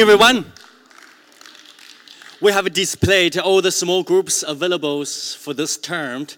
everyone. We have displayed all the small groups available for this term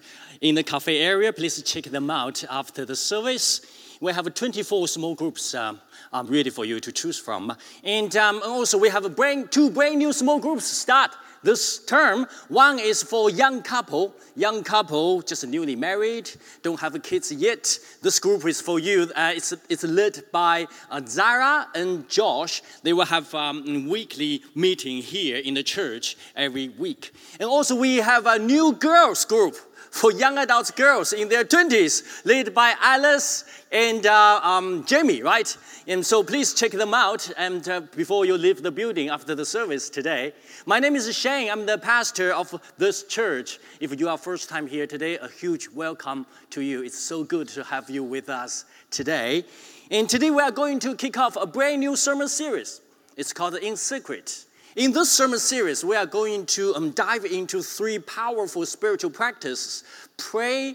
in the cafe area. Please check them out after the service. We have 24 small groups um, um, ready for you to choose from. And um, also, we have brand, two brand new small groups start this term. One is for young couple, young couple just newly married, don't have kids yet. This group is for you. Uh, it's, it's led by uh, Zara and Josh. They will have um, weekly meeting here in the church every week. And also we have a new girls group for young adults girls in their 20s, led by Alice and uh, um, Jamie, right? And so please check them out and uh, before you leave the building after the service today. My name is Shane. I'm the pastor of this church. If you are first time here today, a huge welcome to you. It's so good to have you with us today. And today we are going to kick off a brand new sermon series. It's called In Secret. In this sermon series, we are going to um, dive into three powerful spiritual practices pray,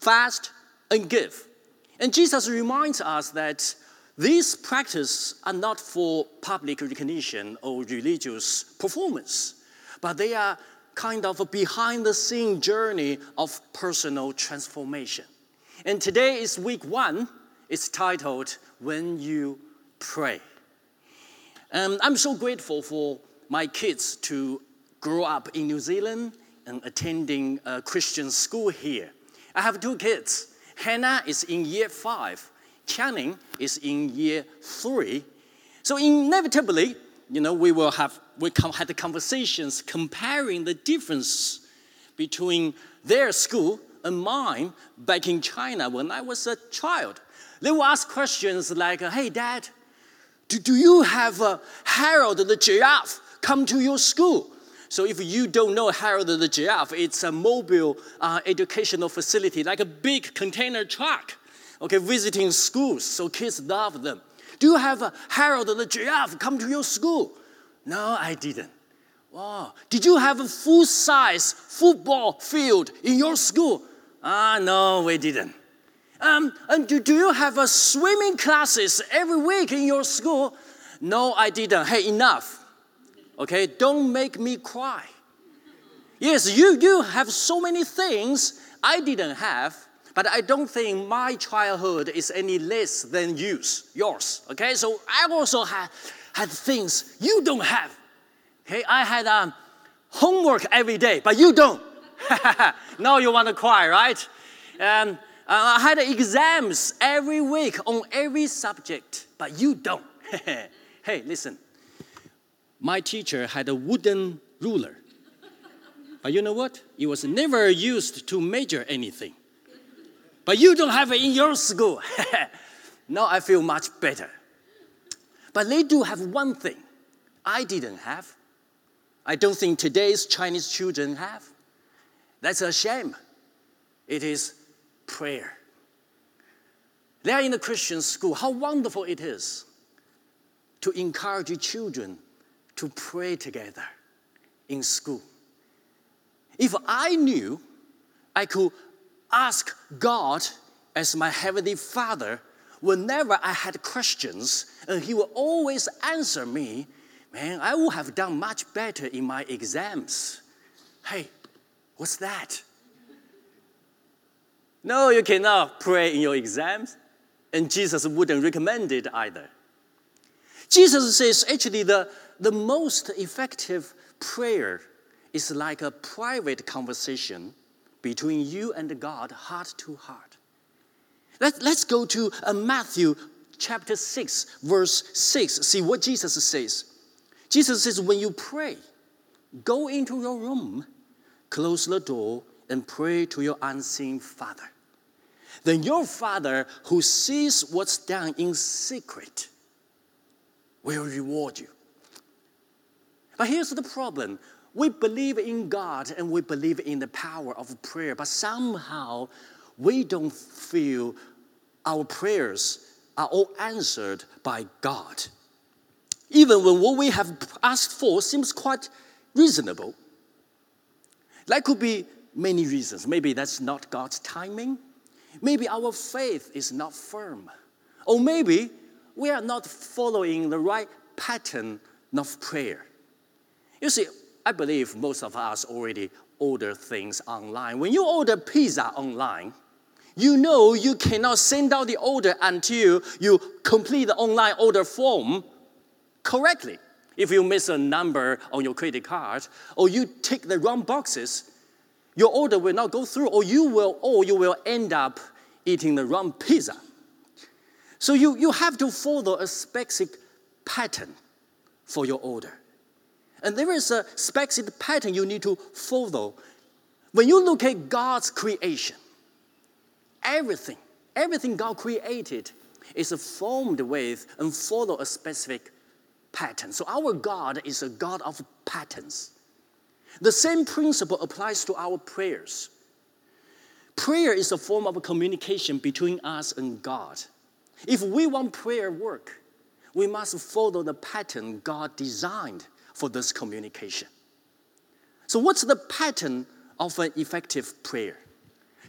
fast, and give. And Jesus reminds us that these practices are not for public recognition or religious performance, but they are kind of a behind the scene journey of personal transformation. And today is week one. It's titled When You Pray. Um, I'm so grateful for my kids to grow up in New Zealand and attending a Christian school here. I have two kids. Hannah is in year five. Channing is in year three. So inevitably, you know, we will have we come, had the conversations comparing the difference between their school and mine back in China when I was a child. They will ask questions like, "Hey, Dad, do, do you have uh, Harold the giraffe come to your school? So if you don't know Harold the giraffe, it's a mobile uh, educational facility, like a big container truck, okay, visiting schools, so kids love them. Do you have a Harold the giraffe come to your school? No, I didn't. Wow. Did you have a full-size football field in your school? Ah, no, we didn't. Um, and do, do you have a swimming classes every week in your school? No, I didn't. Hey, enough. Okay, don't make me cry. Yes, you, you have so many things I didn't have, but I don't think my childhood is any less than yours. Yours. Okay, so I also had, had things you don't have. Okay, I had um, homework every day, but you don't. now you want to cry, right? Um, Uh, I had exams every week on every subject, but you don't. hey, listen. My teacher had a wooden ruler. But you know what? It was never used to measure anything. But you don't have it in your school. now I feel much better. But they do have one thing I didn't have. I don't think today's Chinese children have. That's a shame. It is prayer. They are in a Christian school. How wonderful it is to encourage children to pray together in school. If I knew I could ask God as my heavenly Father whenever I had questions and He would always answer me, man, I would have done much better in my exams. Hey, what's that? No, you cannot pray in your exams, and Jesus wouldn't recommend it either. Jesus says actually the, the most effective prayer is like a private conversation between you and God, heart to heart. Let, let's go to uh, Matthew chapter 6, verse 6. See what Jesus says. Jesus says, When you pray, go into your room, close the door, and pray to your unseen Father. Then your Father, who sees what's done in secret, will reward you. But here's the problem we believe in God and we believe in the power of prayer, but somehow we don't feel our prayers are all answered by God. Even when what we have asked for seems quite reasonable. That could be many reasons. Maybe that's not God's timing. Maybe our faith is not firm. Or maybe we are not following the right pattern of prayer. You see, I believe most of us already order things online. When you order pizza online, you know you cannot send out the order until you complete the online order form correctly. If you miss a number on your credit card or you tick the wrong boxes, your order will not go through, or you will, or you will end up eating the wrong pizza. So you, you have to follow a specific pattern for your order. And there is a specific pattern you need to follow. When you look at God's creation, everything, everything God created is formed with and follow a specific pattern. So our God is a God of patterns. The same principle applies to our prayers. Prayer is a form of communication between us and God. If we want prayer work, we must follow the pattern God designed for this communication. So, what's the pattern of an effective prayer?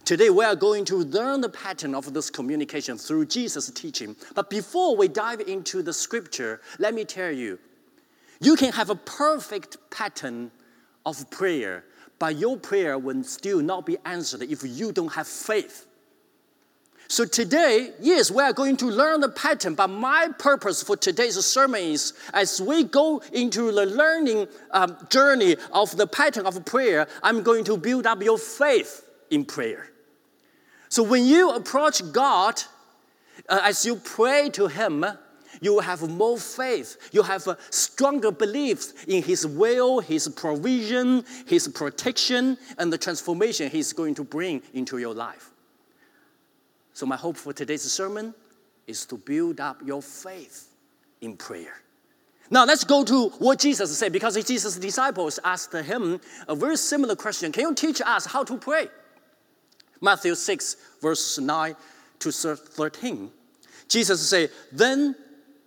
Today, we are going to learn the pattern of this communication through Jesus' teaching. But before we dive into the scripture, let me tell you you can have a perfect pattern of prayer, but your prayer will still not be answered if you don't have faith. So today, yes, we are going to learn the pattern, but my purpose for today's sermon is as we go into the learning um, journey of the pattern of prayer, I'm going to build up your faith in prayer. So when you approach God, uh, as you pray to Him, you have more faith. You have stronger beliefs in His will, His provision, His protection, and the transformation He's going to bring into your life. So, my hope for today's sermon is to build up your faith in prayer. Now, let's go to what Jesus said because Jesus' disciples asked him a very similar question Can you teach us how to pray? Matthew 6, verse 9 to 13. Jesus said, Then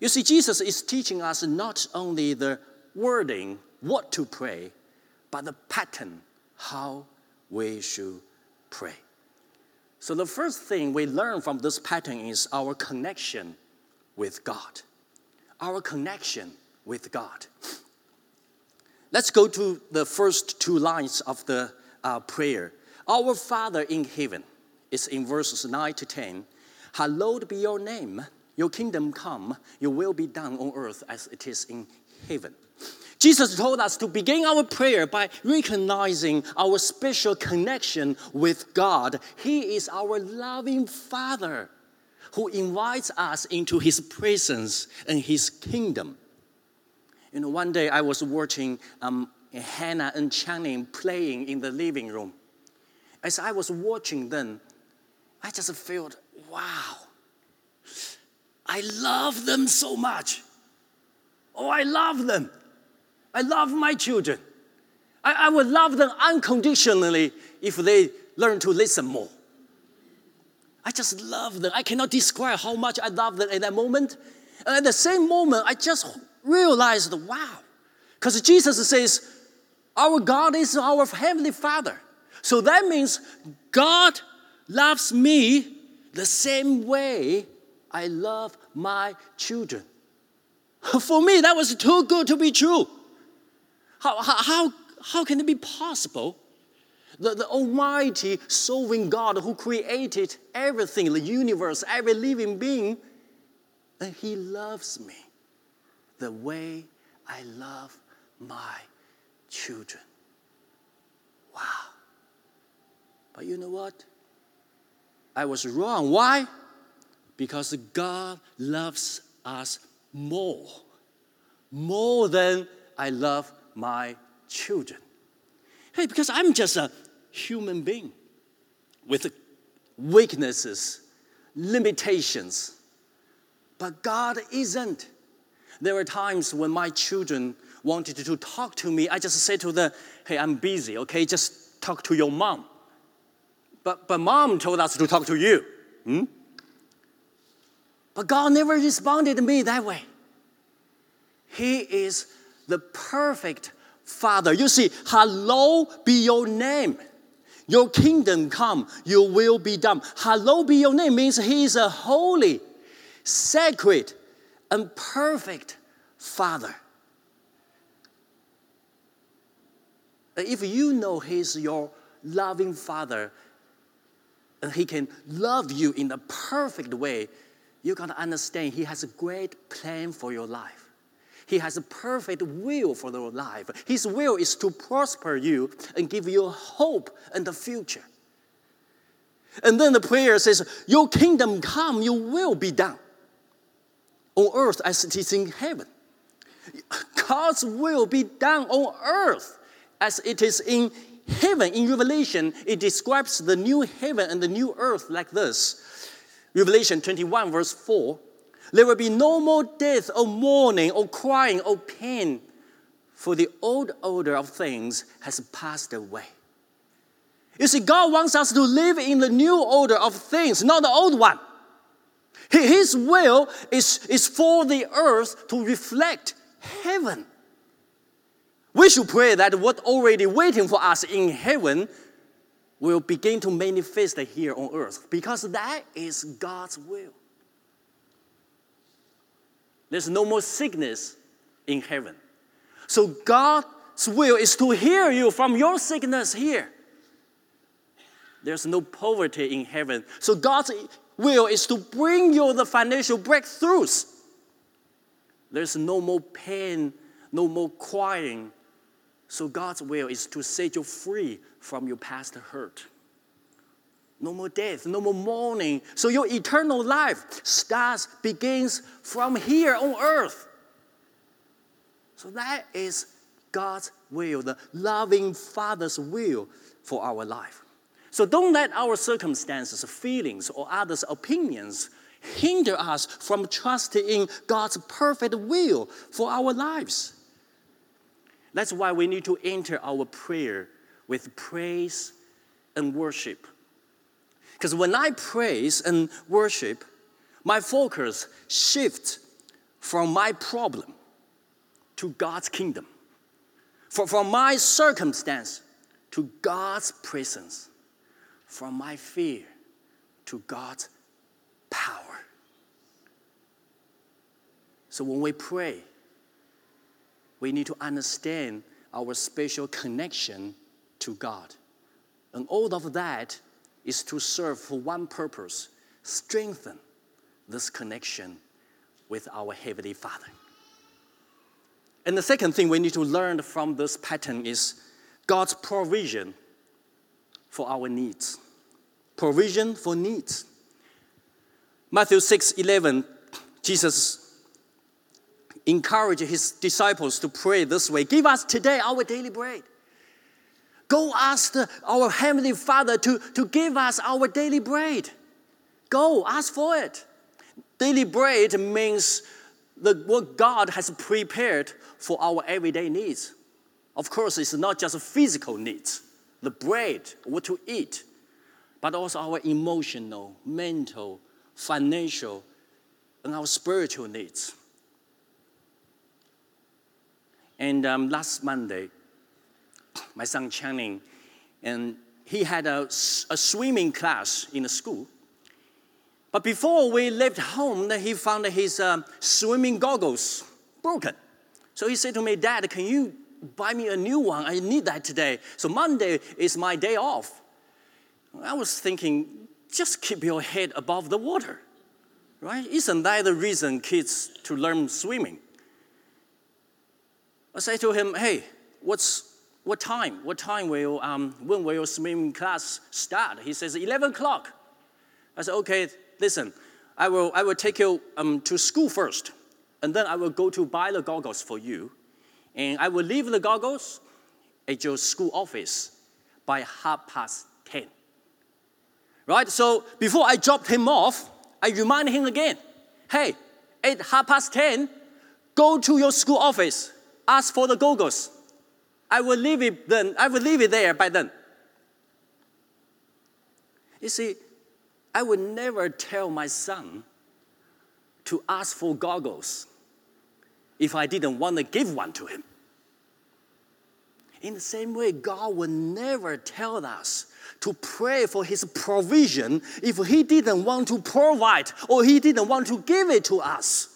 You see, Jesus is teaching us not only the wording, what to pray, but the pattern, how we should pray. So, the first thing we learn from this pattern is our connection with God. Our connection with God. Let's go to the first two lines of the uh, prayer. Our Father in heaven is in verses 9 to 10. Hallowed be your name, your kingdom come, your will be done on earth as it is in heaven. Jesus told us to begin our prayer by recognizing our special connection with God. He is our loving Father who invites us into His presence and His kingdom. You know, one day I was watching um, Hannah and Channing playing in the living room. As I was watching them, I just felt, wow, I love them so much. Oh, I love them. I love my children. I, I would love them unconditionally if they learn to listen more. I just love them. I cannot describe how much I love them at that moment. And at the same moment, I just realized, wow. Because Jesus says, our God is our Heavenly Father. So that means God loves me the same way I love my children. For me, that was too good to be true. How, how, how can it be possible? The, the Almighty, sovereign God who created everything, the universe, every living being, and He loves me the way I love my children. Wow. But you know what? I was wrong. Why? Because God loves us more. More than I love my children. Hey, because I'm just a human being with weaknesses, limitations. But God isn't. There are times when my children wanted to talk to me, I just say to them, hey, I'm busy, okay? Just talk to your mom. But, but mom told us to talk to you. Hmm? But God never responded to me that way. He is the perfect Father. You see, hallowed be your name. Your kingdom come, your will be done. Hallowed be your name means He is a holy, sacred, and perfect Father. If you know He's your loving Father, and He can love you in the perfect way, you're going to understand He has a great plan for your life. He has a perfect will for your life. His will is to prosper you and give you hope and the future. And then the prayer says, Your kingdom come, your will be done on earth as it is in heaven. God's will be done on earth as it is in heaven. In Revelation, it describes the new heaven and the new earth like this Revelation 21, verse 4 there will be no more death or mourning or crying or pain, for the old order of things has passed away. You see, God wants us to live in the new order of things, not the old one. His will is, is for the earth to reflect heaven. We should pray that what already waiting for us in heaven will begin to manifest here on earth because that is God's will. There's no more sickness in heaven. So God's will is to heal you from your sickness here. There's no poverty in heaven. So God's will is to bring you the financial breakthroughs. There's no more pain, no more crying. So God's will is to set you free from your past hurt no more death, no more mourning. So your eternal life starts, begins from here on earth. So that is God's will, the loving Father's will for our life. So don't let our circumstances, feelings, or others' opinions hinder us from trusting in God's perfect will for our lives. That's why we need to enter our prayer with praise and worship. Because when I praise and worship, my focus shifts from my problem to God's kingdom, from my circumstance to God's presence, from my fear to God's power. So when we pray, we need to understand our special connection to God. And all of that is to serve for one purpose strengthen this connection with our Heavenly Father. And the second thing we need to learn from this pattern is God's provision for our needs. Provision for needs. Matthew 6 11, Jesus encouraged his disciples to pray this way Give us today our daily bread. Go ask the, our Heavenly Father to, to give us our daily bread. Go ask for it. Daily bread means the, what God has prepared for our everyday needs. Of course, it's not just physical needs, the bread, what to eat, but also our emotional, mental, financial, and our spiritual needs. And um, last Monday, my son Channing, and he had a, a swimming class in the school. But before we left home, he found his uh, swimming goggles broken. So he said to me, Dad, can you buy me a new one? I need that today. So Monday is my day off. I was thinking, just keep your head above the water, right? Isn't that the reason kids to learn swimming? I said to him, hey, what's what time? What time will, um, when will your swimming class start? He says, 11 o'clock. I said, okay, listen, I will, I will take you um, to school first, and then I will go to buy the goggles for you, and I will leave the goggles at your school office by half past 10. Right? So before I dropped him off, I remind him again, hey, at half past 10, go to your school office ask for the goggles. I will leave it then. I will leave it there by then. You see, I would never tell my son to ask for goggles if I didn't want to give one to him. In the same way, God would never tell us to pray for his provision if he didn't want to provide or he didn't want to give it to us.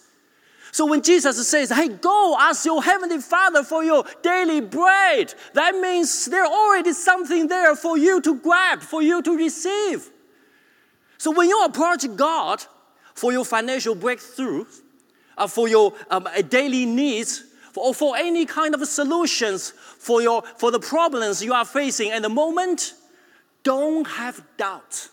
So when Jesus says, hey, go ask your heavenly Father for your daily bread, that means there already is something there for you to grab, for you to receive. So when you approach God for your financial breakthrough, uh, for your um, daily needs, or for any kind of solutions for, your, for the problems you are facing at the moment, don't have doubt.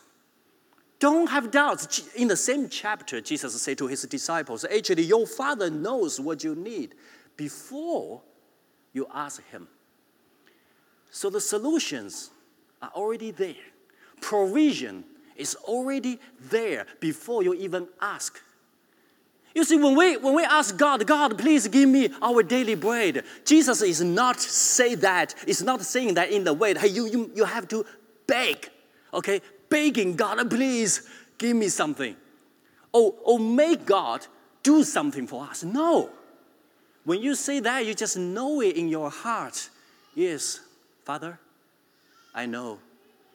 Don't have doubts. In the same chapter, Jesus said to his disciples, Actually, your Father knows what you need before you ask Him. So the solutions are already there. Provision is already there before you even ask. You see, when we, when we ask God, God, please give me our daily bread, Jesus is not say that, is not saying that in the way, hey, you, you, you have to beg, okay? Begging God, please give me something. Oh, oh, or, or make God do something for us. No. When you say that, you just know it in your heart. Yes, Father, I know.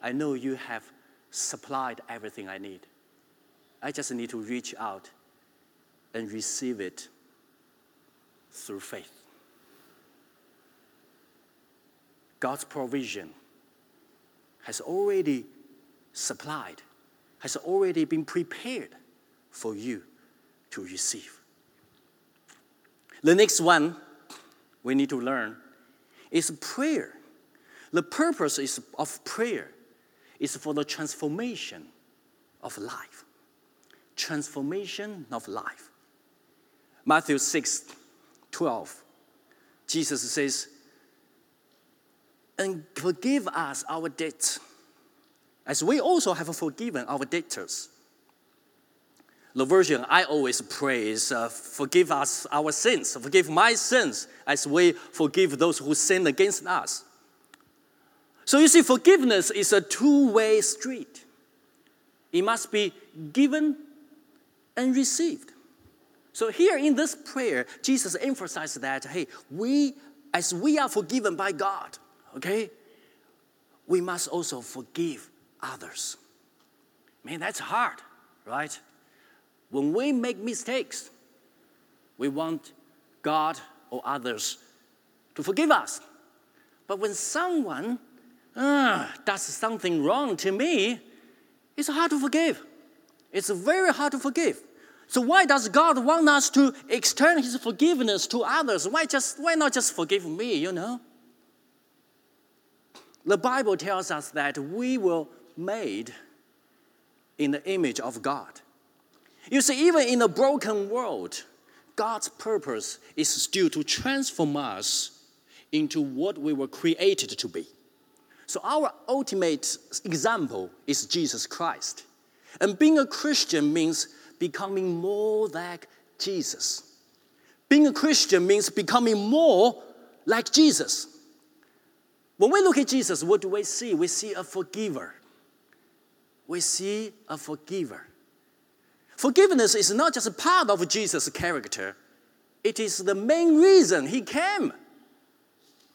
I know you have supplied everything I need. I just need to reach out and receive it through faith. God's provision has already supplied, has already been prepared for you to receive. The next one we need to learn is prayer. The purpose is of prayer is for the transformation of life. Transformation of life. Matthew 6 12. Jesus says, And forgive us our debts, as we also have forgiven our debtors. The version I always pray is uh, forgive us our sins, forgive my sins, as we forgive those who sin against us. So you see, forgiveness is a two way street. It must be given and received. So here in this prayer, Jesus emphasized that, hey, we, as we are forgiven by God, okay, we must also forgive others. Man, that's hard, right? When we make mistakes, we want God or others to forgive us. But when someone uh, does something wrong to me, it's hard to forgive. It's very hard to forgive. So why does God want us to extend his forgiveness to others? Why just why not just forgive me, you know? The Bible tells us that we were made in the image of God. You see, even in a broken world, God's purpose is still to transform us into what we were created to be. So, our ultimate example is Jesus Christ. And being a Christian means becoming more like Jesus. Being a Christian means becoming more like Jesus. When we look at Jesus, what do we see? We see a forgiver. We see a forgiver. Forgiveness is not just a part of Jesus' character, it is the main reason he came.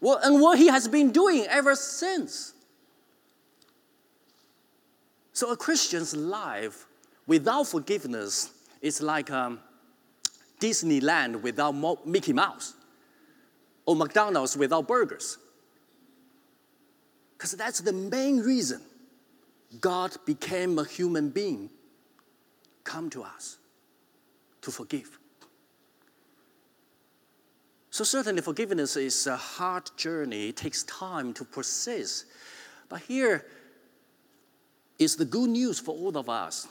And what he has been doing ever since. So, a Christian's life Without forgiveness, it's like um, Disneyland without Mickey Mouse, or McDonald's without burgers. Because that's the main reason God became a human being, come to us to forgive. So, certainly, forgiveness is a hard journey, it takes time to process. But here is the good news for all of us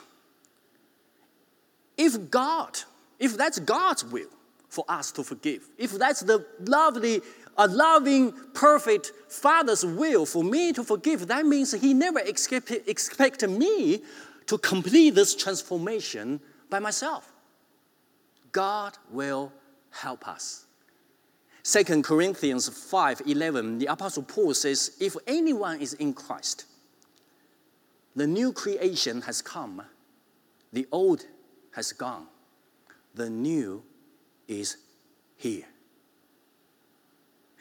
if God, if that's God's will for us to forgive, if that's the lovely, a loving, perfect Father's will for me to forgive, that means He never expect, expect me to complete this transformation by myself. God will help us. 2 Corinthians 5 11, the Apostle Paul says, If anyone is in Christ, the new creation has come, the old has gone, the new is here.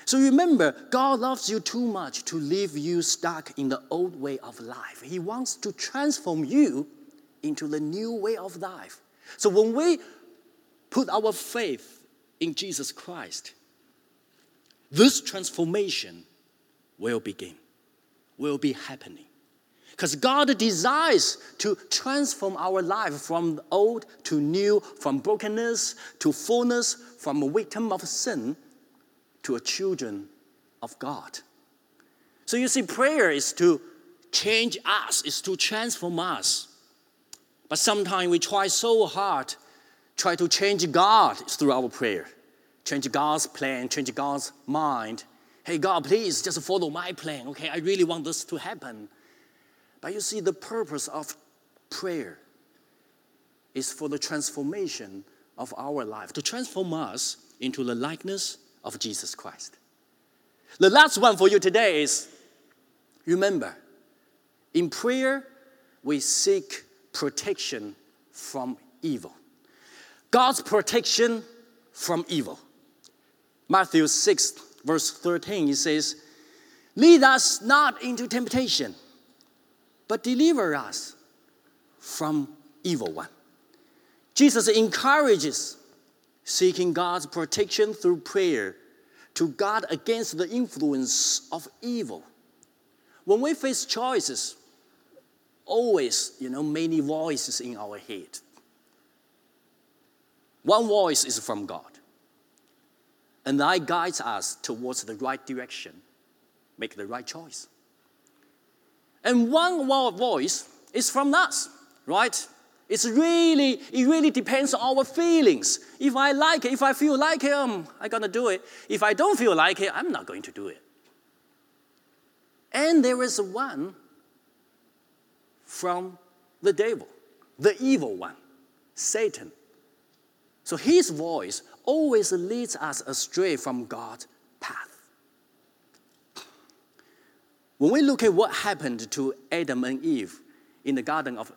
So remember, God loves you too much to leave you stuck in the old way of life. He wants to transform you into the new way of life. So when we put our faith in Jesus Christ, this transformation will begin, will be happening. Because God desires to transform our life from old to new, from brokenness to fullness, from a victim of sin to a children of God. So you see, prayer is to change us, is to transform us. But sometimes we try so hard, try to change God through our prayer, change God's plan, change God's mind. Hey, God, please just follow my plan. Okay, I really want this to happen. But you see, the purpose of prayer is for the transformation of our life, to transform us into the likeness of Jesus Christ. The last one for you today is remember, in prayer, we seek protection from evil. God's protection from evil. Matthew 6, verse 13, he says, Lead us not into temptation but deliver us from evil one. Jesus encourages seeking God's protection through prayer to guard against the influence of evil. When we face choices, always, you know, many voices in our head. One voice is from God, and that guides us towards the right direction, make the right choice. And one voice is from us, right? It's really, it really depends on our feelings. If I like it, if I feel like it, um, I'm gonna do it. If I don't feel like it, I'm not going to do it. And there is one from the devil, the evil one, Satan. So his voice always leads us astray from God's path. When we look at what happened to Adam and Eve in the Garden of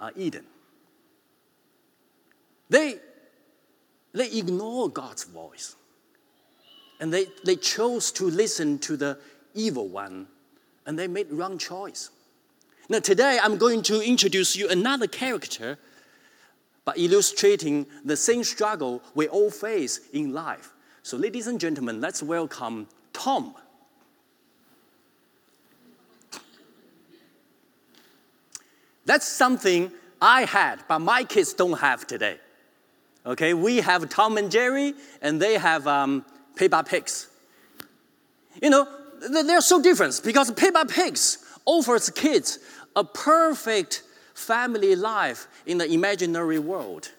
uh, Eden, they, they ignore God's voice. And they, they chose to listen to the evil one, and they made wrong choice. Now, today I'm going to introduce you another character by illustrating the same struggle we all face in life. So, ladies and gentlemen, let's welcome Tom. That's something I had, but my kids don't have today. Okay, we have Tom and Jerry, and they have um, Peppa Pigs. You know, they're so different because Peppa Pigs offers kids a perfect family life in the imaginary world.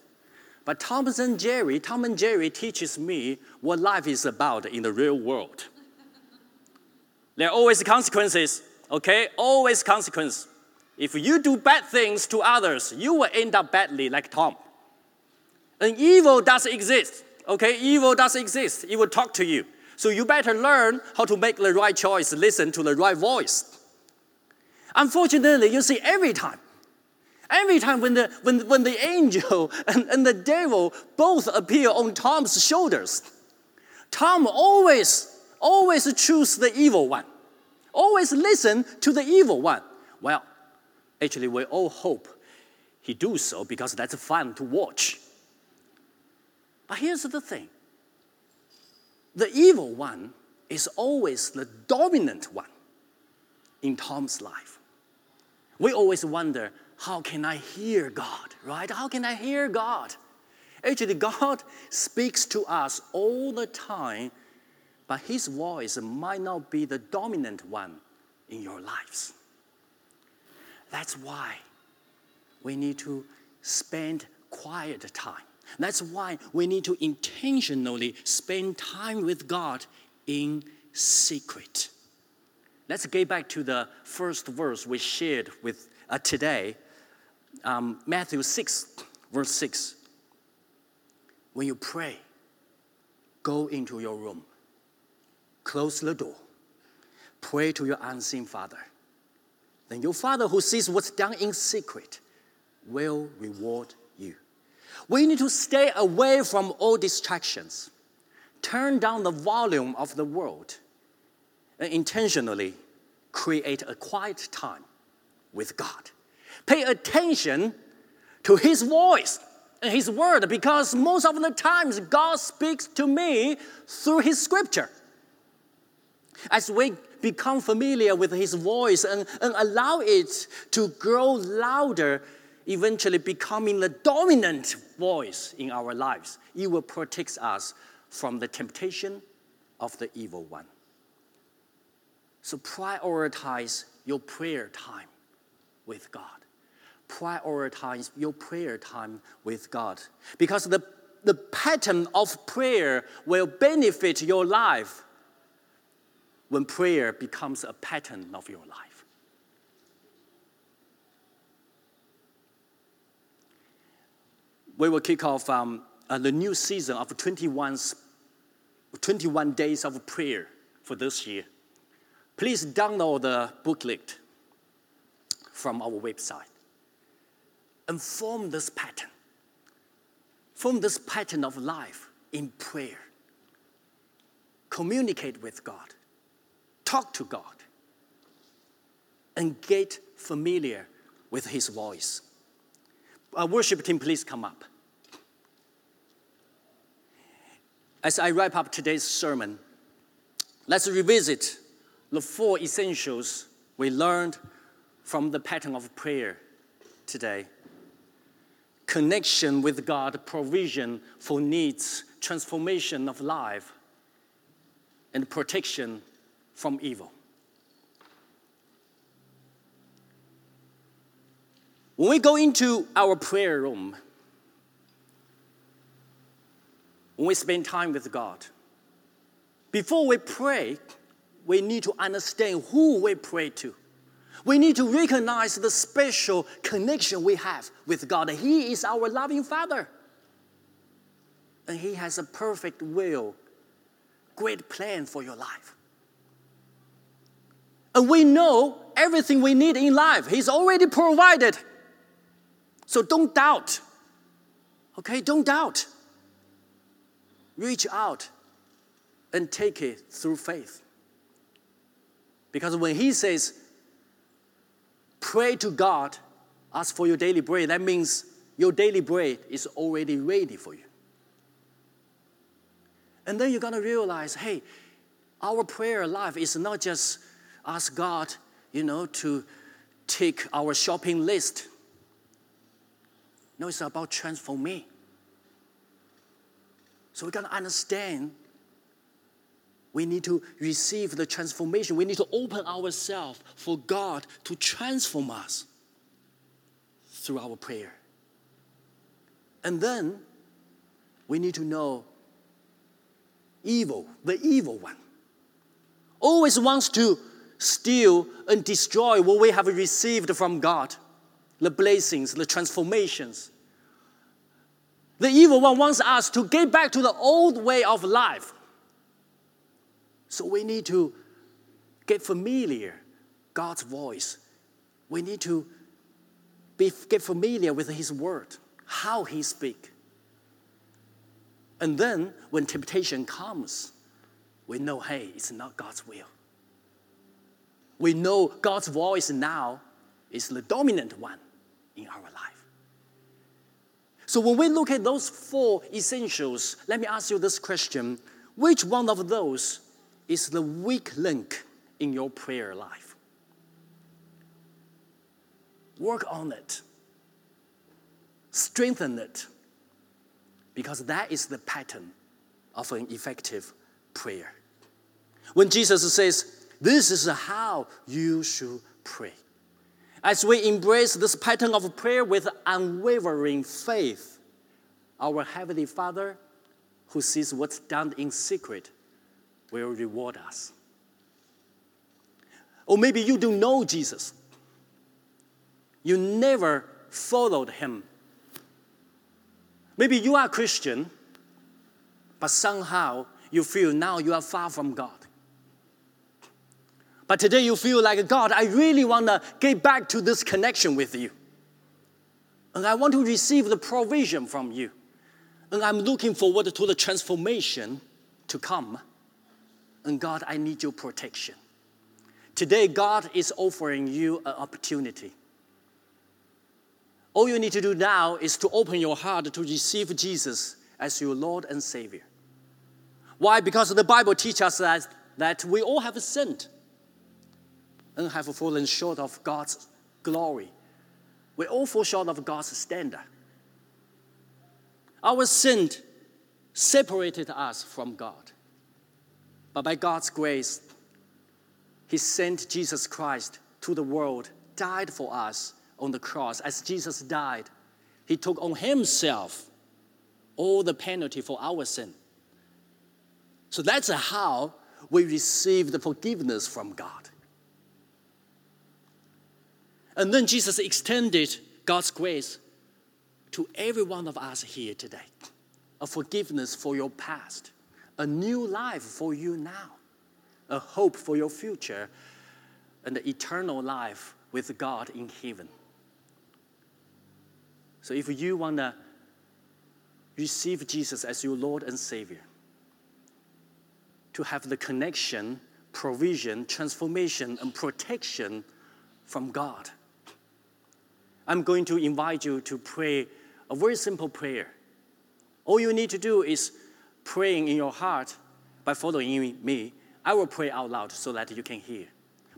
But Tom and Jerry, Tom and Jerry teaches me what life is about in the real world. There are always consequences, okay? Always consequences. If you do bad things to others, you will end up badly like Tom. And evil does exist, okay? Evil does exist. It will talk to you. So you better learn how to make the right choice, listen to the right voice. Unfortunately, you see, every time, every time when the, when, when the angel and, and the devil both appear on Tom's shoulders, Tom always, always choose the evil one. Always listen to the evil one. Well, Actually, we all hope he do so because that's fun to watch. But here's the thing the evil one is always the dominant one in Tom's life. We always wonder, how can I hear God, right? How can I hear God? Actually, God speaks to us all the time, but his voice might not be the dominant one in your lives. That's why we need to spend quiet time. That's why we need to intentionally spend time with God in secret. Let's get back to the first verse we shared with uh, today, um, Matthew 6, verse 6. When you pray, go into your room, close the door, pray to your unseen Father. Then your Father who sees what's done in secret will reward. We need to stay away from all distractions, turn down the volume of the world, and intentionally create a quiet time with God. Pay attention to His voice and His word because most of the times God speaks to me through His scripture. As we become familiar with His voice and, and allow it to grow louder, eventually becoming the dominant voice in our lives, it will protect us from the temptation of the evil one. So prioritize your prayer time with God. Prioritize your prayer time with God. Because the, the pattern of prayer will benefit your life when prayer becomes a pattern of your life. We will kick off um, uh, the new season of 21, 21 days of prayer for this year. Please download the booklet from our website and form this pattern. Form this pattern of life in prayer. Communicate with God talk to God and get familiar with His voice. Our worship team, please come up. As I wrap up today's sermon, let's revisit the four essentials we learned from the pattern of prayer today connection with God, provision for needs, transformation of life, and protection from evil. When we go into our prayer room, when we spend time with God, before we pray, we need to understand who we pray to. We need to recognize the special connection we have with God. He is our loving Father. And He has a perfect will, great plan for your life. And we know everything we need in life, He's already provided. So don't doubt. Okay, don't doubt. Reach out and take it through faith. Because when He says, pray to God, ask for your daily bread, that means your daily bread is already ready for you. And then you're gonna realize hey, our prayer life is not just ask God, you know, to take our shopping list. No, it's about transform me. So we gotta understand we need to receive the transformation. We need to open ourselves for God to transform us through our prayer. And then we need to know evil, the evil one, always wants to steal, and destroy what we have received from God the blessings, the transformations. The evil one wants us to get back to the old way of life. So we need to get familiar God's voice. We need to be, get familiar with His word, how He speaks. And then when temptation comes, we know, hey, it's not God's will we know God's voice now is the dominant one in our life. So when we look at those four essentials, let me ask you this question which one of those is the weak link in your prayer life? Work on it, strengthen it, because that is the pattern of an effective prayer. When Jesus says, this is how you should pray. As we embrace this pattern of prayer with unwavering faith, our Heavenly Father, who sees what's done in secret, will reward us. Or maybe you do know Jesus. You never followed him. Maybe you are a Christian, but somehow you feel now you are far from God. But today you feel like, God, I really want to get back to this connection with you. And I want to receive the provision from you. And I'm looking forward to the transformation to come. And God, I need your protection. Today, God is offering you an opportunity. All you need to do now is to open your heart to receive Jesus as your Lord and Savior. Why? Because the Bible teaches us that, that we all have sinned and have fallen short of God's glory. We all fall short of God's standard. Our sin separated us from God. But by God's grace, He sent Jesus Christ to the world, died for us on the cross. As Jesus died, He took on Himself all the penalty for our sin. So that's how we receive the forgiveness from God. And then Jesus extended God's grace to every one of us here today a forgiveness for your past, a new life for you now, a hope for your future, and the eternal life with God in heaven. So if you want to receive Jesus as your Lord and Savior, to have the connection, provision, transformation, and protection from God, I'm going to invite you to pray a very simple prayer. All you need to do is praying in your heart by following me. I will pray out loud so that you can hear.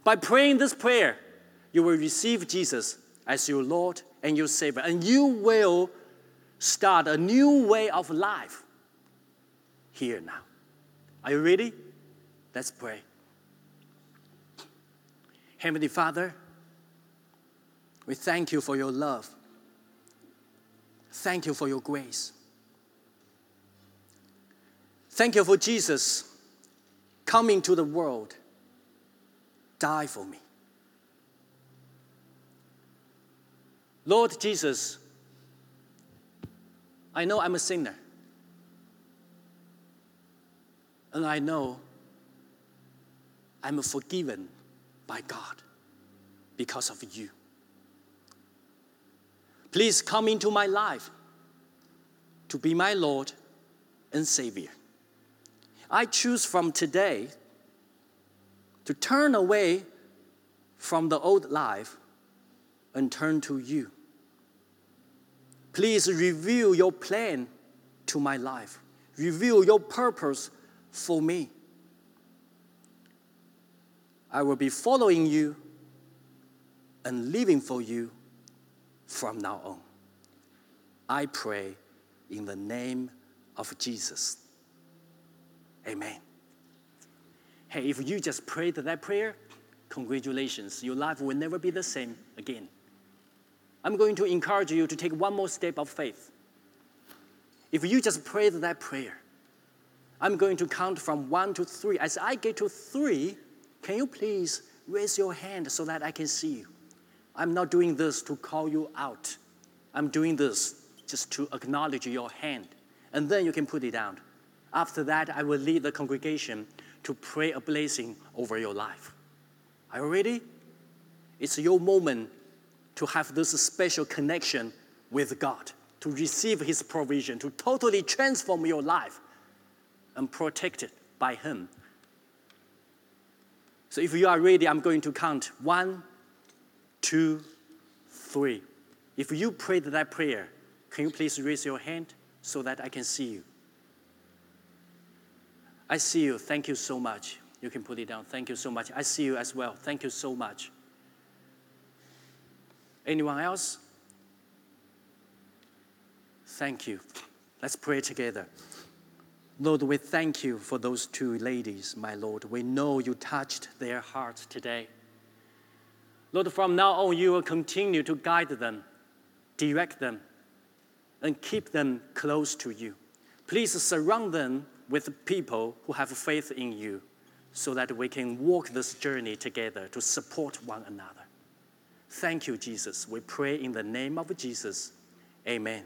By praying this prayer, you will receive Jesus as your Lord and your Savior, and you will start a new way of life here now. Are you ready? Let's pray. Heavenly Father, we thank you for your love. Thank you for your grace. Thank you for Jesus coming to the world, die for me. Lord Jesus, I know I'm a sinner. And I know I'm forgiven by God because of you. Please come into my life to be my Lord and Savior. I choose from today to turn away from the old life and turn to you. Please reveal your plan to my life, reveal your purpose for me. I will be following you and living for you from now on. I pray in the name of Jesus. Amen. Hey, if you just prayed that prayer, congratulations. Your life will never be the same again. I'm going to encourage you to take one more step of faith. If you just prayed that prayer, I'm going to count from one to three. As I get to three, can you please raise your hand so that I can see you? I'm not doing this to call you out. I'm doing this just to acknowledge your hand. And then you can put it down. After that, I will lead the congregation to pray a blessing over your life. Are you ready? It's your moment to have this special connection with God, to receive His provision, to totally transform your life and protect it by Him. So if you are ready, I'm going to count one, two, three. If you prayed that prayer, can you please raise your hand so that I can see you? I see you. Thank you so much. You can put it down. Thank you so much. I see you as well. Thank you so much. Anyone else? Thank you. Let's pray together. Lord, we thank you for those two ladies, my Lord. We know you touched their hearts today. Lord, from now on, you will continue to guide them, direct them, and keep them close to you. Please surround them with people who have faith in you so that we can walk this journey together to support one another. Thank you, Jesus. We pray in the name of Jesus. Amen.